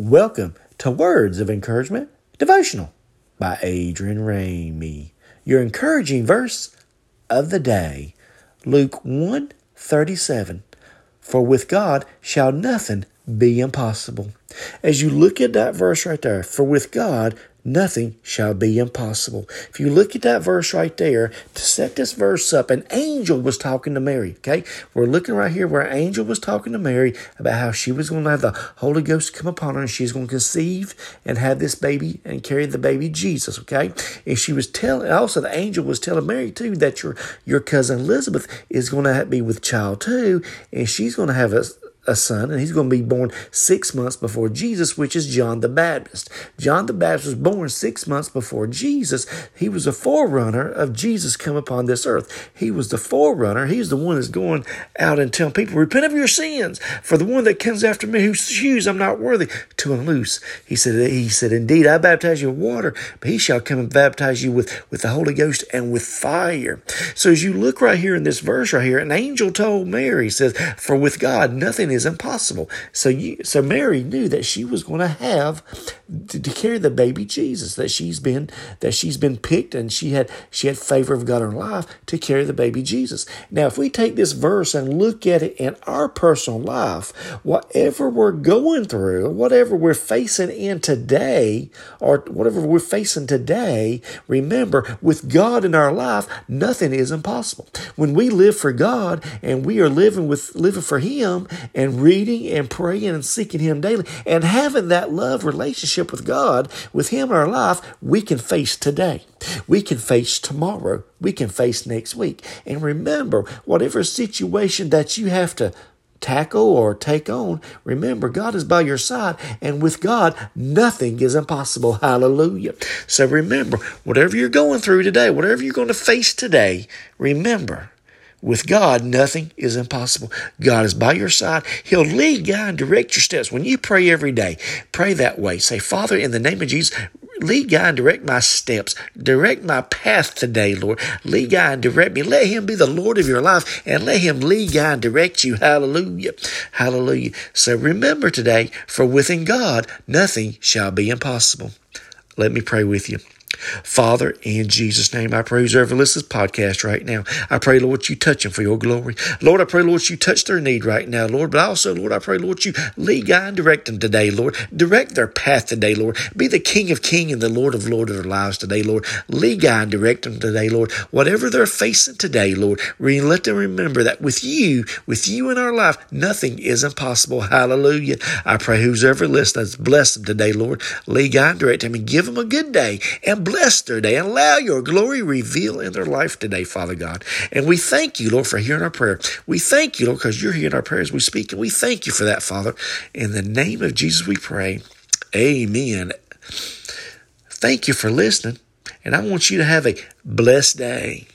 Welcome to Words of Encouragement Devotional by Adrian Ramey. Your encouraging verse of the day, Luke 1 37. For with God shall nothing be impossible. As you look at that verse right there, for with God nothing shall be impossible. If you look at that verse right there, to set this verse up, an angel was talking to Mary. Okay, we're looking right here where an angel was talking to Mary about how she was going to have the Holy Ghost come upon her and she's going to conceive and have this baby and carry the baby Jesus. Okay, and she was telling also the angel was telling Mary too that your your cousin Elizabeth is going to be with child too, and she's going to have a a son, and he's going to be born six months before Jesus, which is John the Baptist. John the Baptist was born six months before Jesus. He was a forerunner of Jesus come upon this earth. He was the forerunner. He's the one that's going out and telling people, repent of your sins, for the one that comes after me, whose shoes I'm not worthy to unloose. He said, he said, indeed, I baptize you with water, but he shall come and baptize you with, with the Holy Ghost and with fire. So as you look right here in this verse right here, an angel told Mary, says, for with God, nothing is is impossible. So you, so Mary knew that she was going to have to, to, carry the baby Jesus. That she's been that she's been picked, and she had she had favor of God in her life to carry the baby Jesus. Now, if we take this verse and look at it in our personal life, whatever we're going through, whatever we're facing in today, or whatever we're facing today, remember with God in our life, nothing is impossible. When we live for God and we are living with living for Him and and reading and praying and seeking Him daily and having that love relationship with God, with Him in our life, we can face today. We can face tomorrow. We can face next week. And remember, whatever situation that you have to tackle or take on, remember God is by your side, and with God, nothing is impossible. Hallelujah. So remember, whatever you're going through today, whatever you're going to face today, remember with God, nothing is impossible. God is by your side. He'll lead, guide, and direct your steps. When you pray every day, pray that way. Say, Father, in the name of Jesus, lead, guide, and direct my steps. Direct my path today, Lord. Lead, guide, and direct me. Let Him be the Lord of your life and let Him lead, guide, and direct you. Hallelujah. Hallelujah. So remember today, for within God, nothing shall be impossible. Let me pray with you. Father, in Jesus' name, I pray whoever listens to this podcast right now, I pray, Lord, you touch them for your glory. Lord, I pray, Lord, you touch their need right now, Lord. But also, Lord, I pray, Lord, you lead, guide, and direct them today, Lord. Direct their path today, Lord. Be the King of King and the Lord of Lord of their lives today, Lord. Lead, guide, and direct them today, Lord. Whatever they're facing today, Lord, let them remember that with you, with you in our life, nothing is impossible. Hallelujah. I pray whoever listens, bless them today, Lord. Lead, guide, and direct them and give them a good day and bless their day and allow your glory reveal in their life today, Father God. And we thank you, Lord, for hearing our prayer. We thank you, Lord, because you're hearing our prayers we speak. And we thank you for that, Father. In the name of Jesus, we pray. Amen. Thank you for listening. And I want you to have a blessed day.